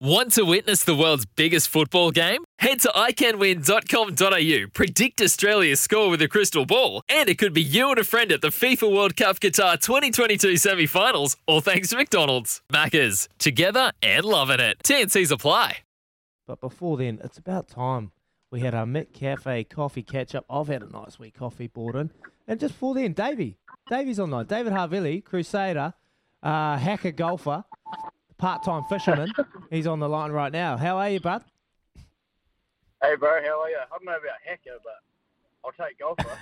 Want to witness the world's biggest football game? Head to iCanWin.com.au, predict Australia's score with a crystal ball, and it could be you and a friend at the FIFA World Cup Qatar 2022 semi finals, all thanks to McDonald's. Maccas, together and loving it. TNCs apply. But before then, it's about time we had our Mick Cafe coffee catch up. I've had a nice week coffee bought in. And just before then, Davey. Davey's online. David Havili, Crusader, uh, hacker golfer, part time fisherman. He's on the line right now. How are you, bud? Hey, bro, how are you? I don't know about hacker, but I'll take golfer.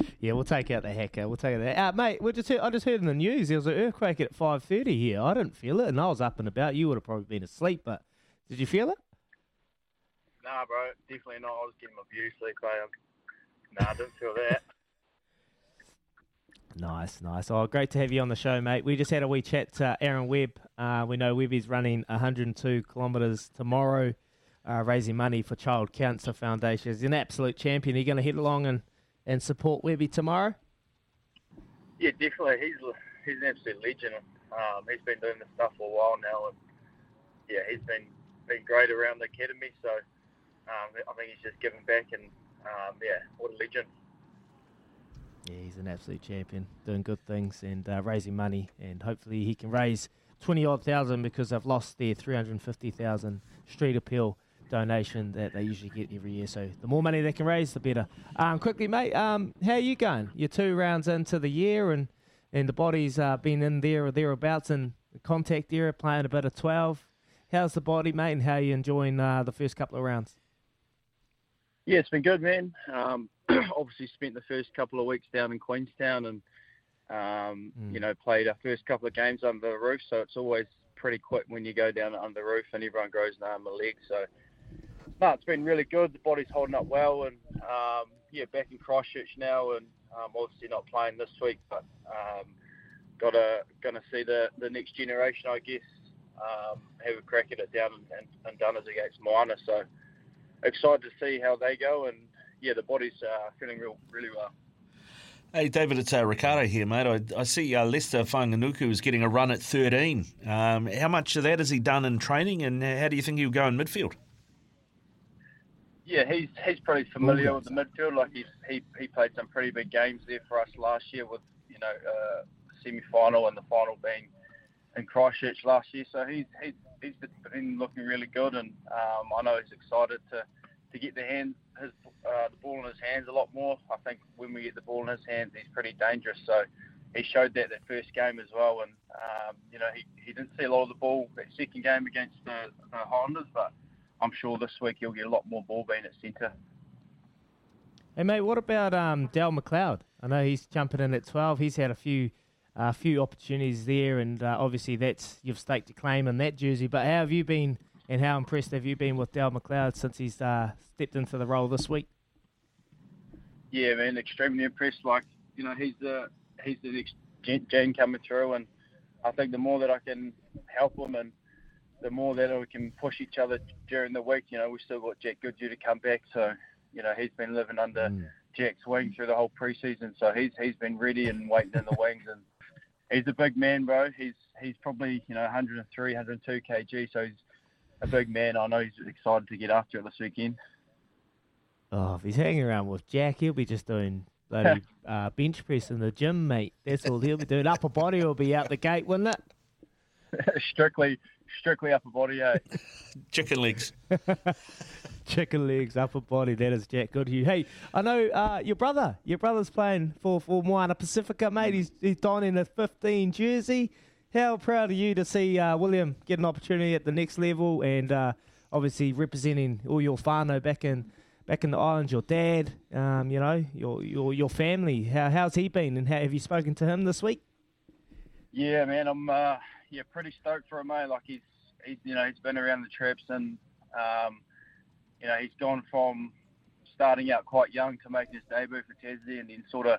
yeah, we'll take out the hacker. We'll take it out, uh, mate. We just heard, I just heard in the news there was an earthquake at five thirty here. I didn't feel it, and I was up and about. You would have probably been asleep, but did you feel it? Nah, bro, definitely not. I was getting my beauty sleep, um, Nah, I didn't feel that. Nice, nice. Oh, great to have you on the show, mate. We just had a wee chat to Aaron Webb. Uh, we know Webb is running 102 kilometres tomorrow, uh, raising money for Child Cancer Foundation. He's an absolute champion. Are you going to head along and, and support Webby tomorrow? Yeah, definitely. He's he's an absolute legend. Um, he's been doing this stuff for a while now, and yeah, he's been been great around the academy. So um, I think he's just giving back, and um, yeah, what a legend. Yeah, he's an absolute champion, doing good things and uh, raising money, and hopefully he can raise twenty odd thousand because they've lost their three hundred fifty thousand street appeal donation that they usually get every year. So the more money they can raise, the better. Um, quickly, mate, um, how are you going? You're two rounds into the year, and and the body's uh, been in there or thereabouts in the contact area, playing a bit of twelve. How's the body, mate, and how are you enjoying uh, the first couple of rounds? Yeah, it's been good, man. Um, obviously spent the first couple of weeks down in Queenstown and um, mm. you know played our first couple of games under the roof. So it's always pretty quick when you go down under the roof and everyone grows an arm and a leg. So no, it's been really good. The body's holding up well, and um, yeah, back in Christchurch now, and um, obviously not playing this week, but um, got to gonna see the the next generation, I guess, um, have a crack at it down and, and done as against Moana. So excited to see how they go, and yeah, the body's uh, feeling real, really well. Hey, David, it's uh, Ricardo here, mate. I, I see uh, Leicester Fainga'anuku is getting a run at 13. Um, how much of that has he done in training, and how do you think he'll go in midfield? Yeah, he's he's pretty familiar with the midfield. Like he he he played some pretty big games there for us last year, with you know uh, semi final and the final being in Christchurch last year. So he's he's he's been looking really good, and um, I know he's excited to to get the hand his uh, the ball in his hands a lot more. I think when we get the ball in his hands, he's pretty dangerous. So he showed that that first game as well, and um, you know he, he didn't see a lot of the ball that second game against the, the but I'm sure this week he'll get a lot more ball being at centre. Hey mate, what about um, Dal McLeod? I know he's jumping in at 12. He's had a few a uh, few opportunities there, and uh, obviously that's you've staked a claim in that jersey. But how have you been, and how impressed have you been with Dal McLeod since he's uh, stepped into the role this week? Yeah, man, extremely impressed. Like you know, he's the he's the next gen, gen coming through, and I think the more that I can help him and the more that we can push each other during the week, you know, we've still got Jack Goodhue to come back, so you know he's been living under mm. Jack's wing through the whole preseason, so he's he's been ready and waiting in the wings, and he's a big man, bro. He's he's probably you know 103, 102 kg, so he's a big man. I know he's excited to get after it this weekend. Oh, if he's hanging around with Jack, he'll be just doing bloody uh, bench press in the gym, mate. That's all he'll be doing. Upper body will be out the gate, wouldn't it? strictly, strictly upper body, eh? Chicken legs. Chicken legs, upper body. That is Jack Goodhue. Hey, I know uh, your brother. Your brother's playing for for Moana Pacifica, mate. He's he's donning a 15 jersey. how proud are you to see uh, William get an opportunity at the next level and uh, obviously representing all your whānau back in back in the islands, your dad, um, you know, your your your family. How how's he been, and how, have you spoken to him this week? Yeah, man, I'm uh, yeah pretty stoked for him, mate. Like he's he's you know he's been around the traps and um, you know he's gone from starting out quite young to making his debut for Tassie, and then sort of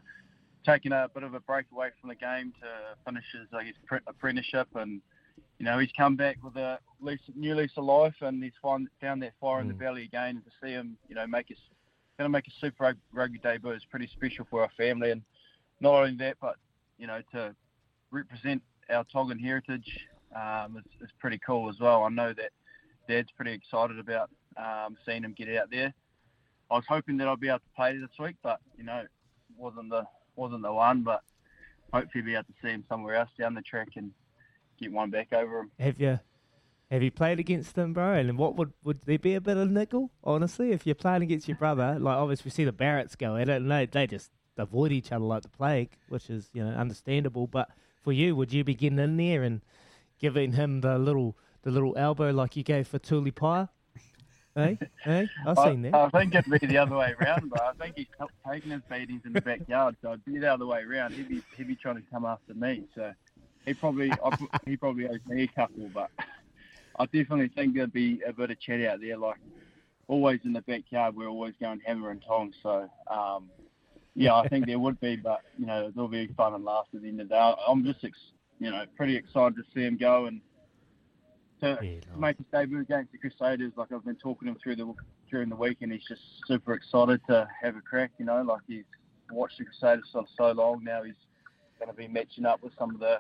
taking a bit of a break away from the game to finish his I guess apprenticeship and you know, he's come back with a lease, new lease of life, and he's find, found that fire mm. in the mm. belly again. And to see him, you know, make his going to make a super rugby debut is pretty special for our family. And not only that, but you know, to represent our Tongan heritage um, is, is pretty cool as well. I know that Dad's pretty excited about um, seeing him get out there. I was hoping that I'd be able to play this week, but you know, wasn't the wasn't the one. But hopefully, be able to see him somewhere else down the track and get one back over him. Have you? Have you played against them, bro? And what would would there be a bit of nickel? Honestly, if you're playing against your brother, like obviously we see the Barretts go at it, and they they just avoid each other like the plague, which is you know understandable. But for you, would you be getting in there and giving him the little the little elbow like you gave for Tuli Pire? hey, hey, I've seen that. I think it'd be the other way around, bro. I think he's taking his beatings in the backyard, so it'd be the other way around. He'd be he'd be trying to come after me, so he probably he probably owes me a couple, but I definitely think there'd be a bit of chat out there. Like always in the backyard, we're always going hammer and tongs. So um, yeah, I think there would be, but you know, it'll be fun and laughs at the end of the day. I'm just ex- you know pretty excited to see him go and to yeah, make his debut against the Crusaders. Like I've been talking to him through the during the week, and he's just super excited to have a crack. You know, like he's watched the Crusaders for so long now. He's going to be matching up with some of the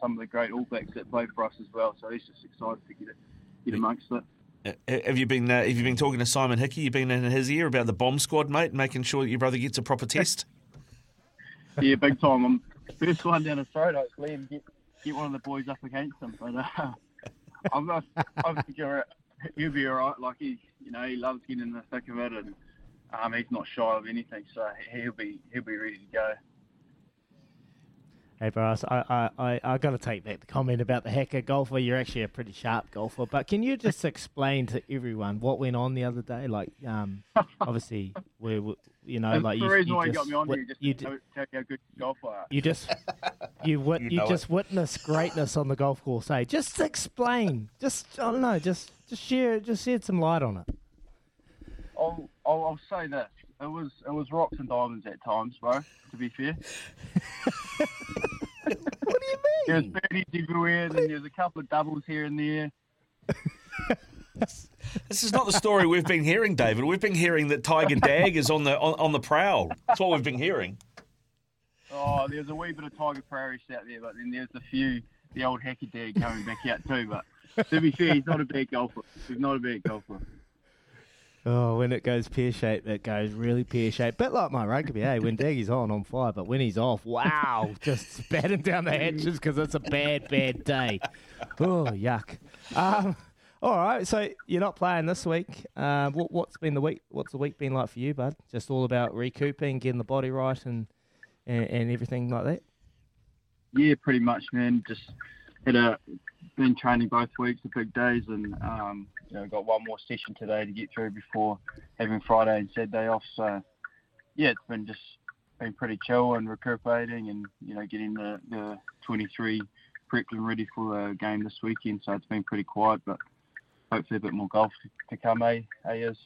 some of the great All Blacks that play for us as well. So he's just excited to get it, get amongst it. Uh, have you been uh, Have you been talking to Simon Hickey? You've been in his ear about the bomb squad, mate, making sure that your brother gets a proper test. yeah, big time. I'm first one down his throat. Hopefully, and get get one of the boys up against him. But uh, I'm not. I think he'll be all right. Like he, you know, he loves getting in the thick of it, and um, he's not shy of anything. So he'll be he'll be ready to go. Hey, Bryce, I, I, I, I got to take back the comment about the hacker golfer. You're actually a pretty sharp golfer, but can you just explain to everyone what went on the other day? Like, um, obviously, we, we you know, That's like the you, reason you why just, you got me on here, just you to tell you how good golfer are. You just, you, wit, you, you just witness greatness on the golf course. Hey, just explain. Just, I don't know, just, just share, just shed some light on it. I'll, I'll, I'll say this. It was, it was rocks and diamonds at times, bro. To be fair. What do you mean? There's birdies everywhere, and there's a couple of doubles here and there. this is not the story we've been hearing, David. We've been hearing that Tiger Dag is on the on, on the prowl. That's what we've been hearing. Oh, there's a wee bit of Tiger Prairie out there, but then there's a few the old hacky dag coming back out too. But to be fair, he's not a bad golfer. He's not a bad golfer. Oh, when it goes pear shaped, it goes really pear shaped. Bit like my rugby, hey. When Daggy's on, on fire, but when he's off, wow, just batting down the hatches because it's a bad, bad day. Oh, yuck. Um, all right, so you're not playing this week. Uh, what, what's been the week? What's the week been like for you, bud? Just all about recouping, getting the body right, and and, and everything like that. Yeah, pretty much, man. Just had a been training both weeks, the big days, and um, you know, got one more session today to get through before having Friday and Saturday off. So, yeah, it's been just been pretty chill and recuperating, and you know, getting the, the 23 prepped and ready for the game this weekend. So it's been pretty quiet, but hopefully a bit more golf to come, eh? eh is.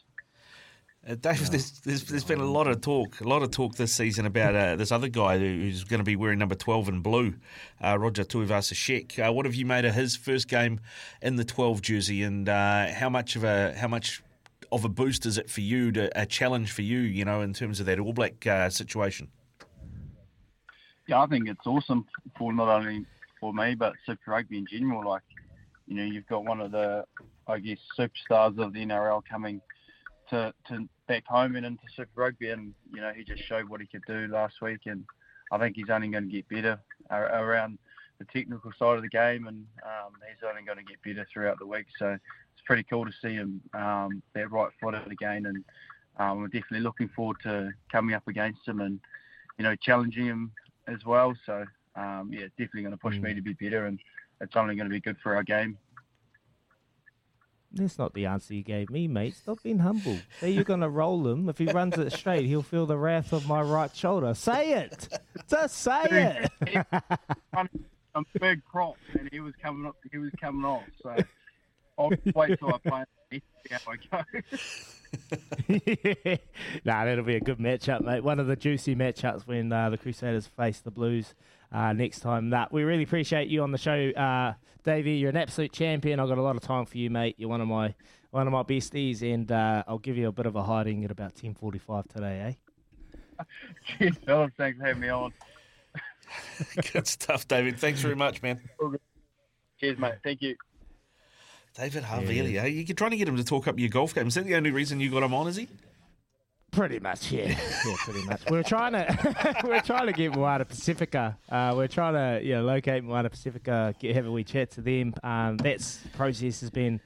Uh, Dave, there's, there's, there's been a lot of talk, a lot of talk this season about uh, this other guy who's going to be wearing number 12 in blue, uh, Roger Tuivasa-Sheck. Uh, what have you made of his first game in the 12 jersey, and uh, how much of a how much of a boost is it for you, to, a challenge for you, you know, in terms of that All Black uh, situation? Yeah, I think it's awesome for not only for me but Super Rugby in general. Like, you know, you've got one of the, I guess, superstars of the NRL coming to, to back home and into Super Rugby, and you know he just showed what he could do last week, and I think he's only going to get better around the technical side of the game, and um, he's only going to get better throughout the week. So it's pretty cool to see him um, that right footed again, and um, we're definitely looking forward to coming up against him and you know challenging him as well. So um, yeah, definitely going to push mm. me to be better, and it's only going to be good for our game. That's not the answer you gave me, mate. Stop being humble. Say you're going to roll him. If he runs it straight, he'll feel the wrath of my right shoulder. Say it. Just say it. I'm big prop, and he was coming up. He was coming off. So I'll wait till I play. See how I go. nah, that'll be a good matchup, mate. One of the juicy matchups when uh, the Crusaders face the Blues uh, next time. That we really appreciate you on the show, uh, Davey. You're an absolute champion. I've got a lot of time for you, mate. You're one of my one of my besties, and uh, I'll give you a bit of a hiding at about 10:45 today, eh? Cheers, fellas. Thanks for having me on. Good stuff, David. Thanks very much, man. Cheers, mate. Thank you. David Havili, yeah. eh? You're trying to get him to talk up your golf game. Is that the only reason you got him on, is he? Pretty much, yeah, yeah, pretty much. We're trying to we're trying to get Moana Pacifica. Uh, we're trying to yeah locate Moana Pacifica, get have a wee chat to them. Um, that process has been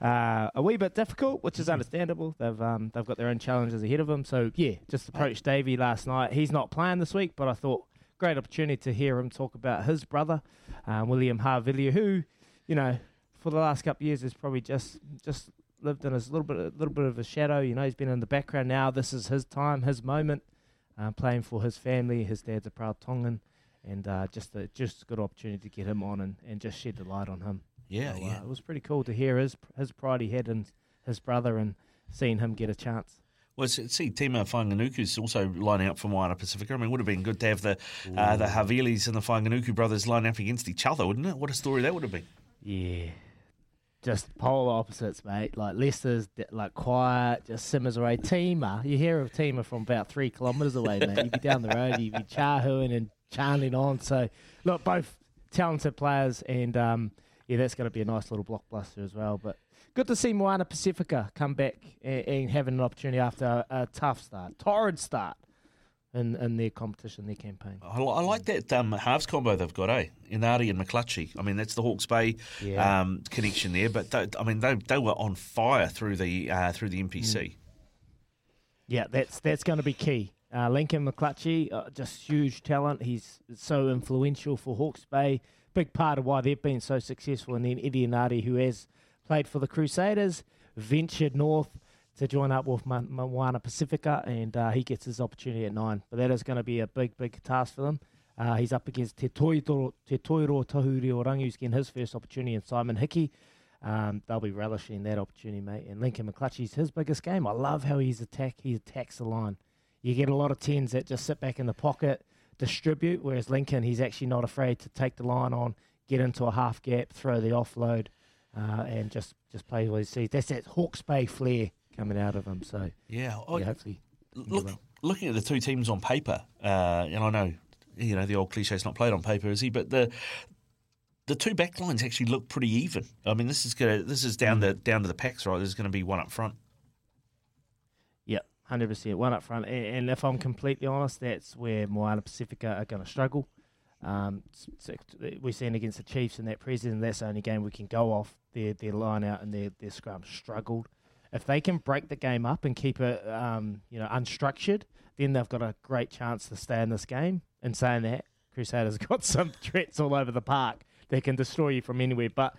uh, a wee bit difficult, which is understandable. They've um, they've got their own challenges ahead of them. So yeah, just approached Davey last night. He's not playing this week, but I thought great opportunity to hear him talk about his brother, um, William Havili, who you know for the last couple of years has probably just just lived in a little bit, a little bit of a shadow. You know, he's been in the background now. This is his time, his moment, uh, playing for his family. His dad's a proud Tongan, and uh, just a just a good opportunity to get him on and, and just shed the light on him. Yeah, so, uh, yeah. it was pretty cool to hear his his pride he had in his brother and seeing him get a chance. Well, see, Tima is also lining up for Moana Pacifica. I mean, it would have been good to have the uh, the Havilis and the Fainga'anuku brothers line up against each other, wouldn't it? What a story that would have been. Yeah, just polar opposites, mate. Like Leicester's like quiet, just simmers away. Tima, you hear of Tima from about three kilometres away, mate. You'd be down the road, you'd be charhooing and chanting on. So, look, both talented players, and um, yeah, that's going to be a nice little blockbuster as well. But good to see Moana Pacifica come back and, and having an opportunity after a, a tough start, torrid start in, in their competition, their campaign. I, I like that um, halves combo they've got, eh? Enari and McClutchie. I mean, that's the Hawke's Bay yeah. um, connection there. But they, I mean, they, they were on fire through the uh, through the NPC. Mm. Yeah, that's that's going to be key. Uh, Lincoln McClutchie, uh, just huge talent. He's so influential for Hawke's Bay. Big part of why they've been so successful. And then Eddie Enari, who has played for the Crusaders, ventured north to join up with Moana Pacifica, and uh, he gets his opportunity at nine. But that is going to be a big, big task for them. Uh, he's up against Te Toiroa, Te Toiroa Tahuriorangi, who's getting his first opportunity, and Simon Hickey. Um, they'll be relishing that opportunity, mate. And Lincoln McClutchie's his biggest game. I love how he's attack. He attacks the line. You get a lot of tens that just sit back in the pocket, distribute. Whereas Lincoln, he's actually not afraid to take the line on, get into a half gap, throw the offload, uh, and just just play what he sees. That's that Hawke's Bay flair coming out of them. So yeah, yeah hopefully. Look, looking at the two teams on paper, uh, and I know you know the old cliche is not played on paper, is he? But the the two back lines actually look pretty even. I mean, this is gonna this is down mm. the down to the packs, right? There's going to be one up front. Yep, hundred percent, one up front. And, and, if I'm completely honest, that's where Moana Pacifica are going to struggle. Um, we're seeing against the Chiefs in that preseason. That's the only game we can go off. Their their line out and their their scrum struggled if they can break the game up and keep it, um, you know, unstructured, then they've got a great chance to stay in this game. And saying that, Crusaders got some threats all over the park They can destroy you from anywhere, but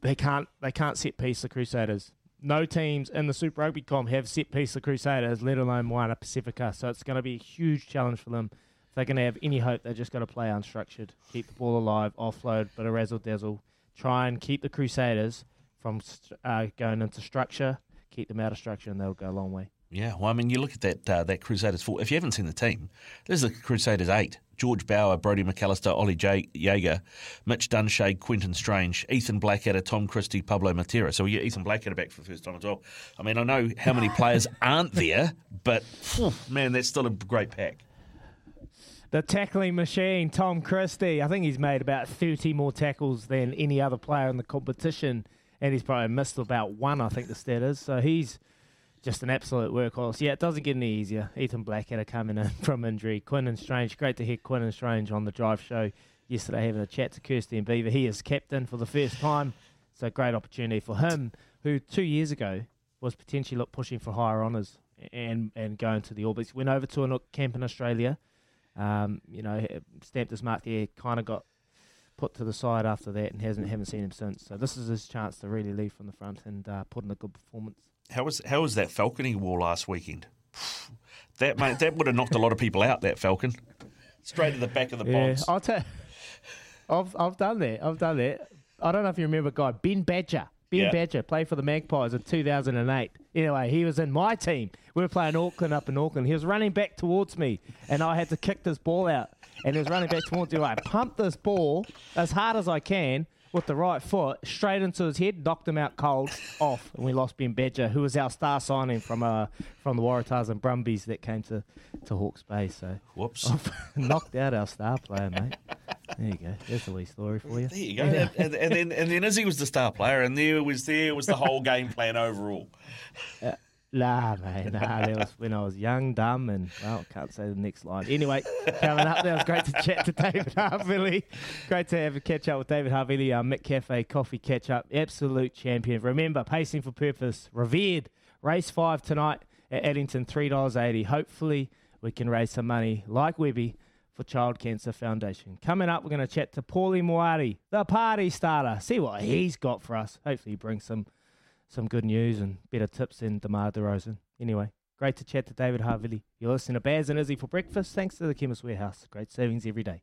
they can't they can't set piece the Crusaders. No teams in the Super Rugby Com have set piece the Crusaders, let alone Moana Pacifica. So it's going to be a huge challenge for them. If they're going to have any hope, they're just got to play unstructured, keep the ball alive, offload, but a razzle dazzle. Try and keep the Crusaders from uh, going into structure keep them out of structure, and they'll go a long way. Yeah, well, I mean, you look at that uh, that Crusaders four. If you haven't seen the team, there's the Crusaders eight: George Bower, Brodie McAllister, Ollie J- Jager, Mitch Dunshea, Quinten Strange, Ethan Blackadder, Tom Christie, Pablo Matera. So we get Ethan Blackadder back for the first time as well. I mean, I know how many players aren't there, but man, that's still a great pack. The tackling machine, Tom Christie. I think he's made about 30 more tackles than any other player in the competition and he's probably missed about one, I think the stat is. So he's just an absolute workhorse. Yeah, it doesn't get any easier. Ethan Blackadder coming in from injury. Quinten Strange, great to hear Quinten Strange on the drive show yesterday having a chat to Kirsty and Beaver. He is captain for the first time, so great opportunity for him, who two years ago was potentially pushing for higher honours and and going to the All Blacks. Went over to a camp in Australia. Um, you know, stamped his mark there, kind of got put to the side after that and hasn't haven't seen him since. So this is his chance to really lead from the front and uh, put in a good performance. How was how was that falconing war last weekend? That mate, that would have knocked a lot of people out. That falcon, straight to the back of the Yeah, box. I'll tell. I've I've done that. I've done that. I don't know if you remember a guy Ben Badger. Ben Yeah. Badger played for the Magpies in 2008. Anyway, he was in my team. We were playing Auckland up in Auckland. He was running back towards me, and I had to kick this ball out. And he was running back towards me. I pumped this ball as hard as I can with the right foot straight into his head, knocked him out cold, off, and we lost Ben Badger, who was our star signing from uh, from the Waratahs and Brumbies that came to, to Hawke's Bay. So Whoops. knocked out our star player, mate. There you go. There's a wee story for you. There you go. and, and, and then and then Izzy was the star player, and there was there was the whole game plan overall. Uh, nah, mate, nah. That was when I was young, dumb, and well, can't say the next line. Anyway, coming up, that was great to chat to David Harvey. Great to have a catch up with David Harvey, uh, our Mick Cafe coffee catch up. Absolute champion. Remember, pacing for purpose, revered. Race five tonight at Addington, three dollars eighty. Hopefully, we can raise some money like Webby for Child Cancer Foundation. Coming up, we're going to chat to Paulie Moati, the party starter. See what he's got for us. Hopefully, he brings some some good news and better tips than DeMar DeRozan. Anyway, great to chat to David Harvey. You're listening to Baz and Izzy for breakfast. Thanks to the Chemist Warehouse. Great savings every day.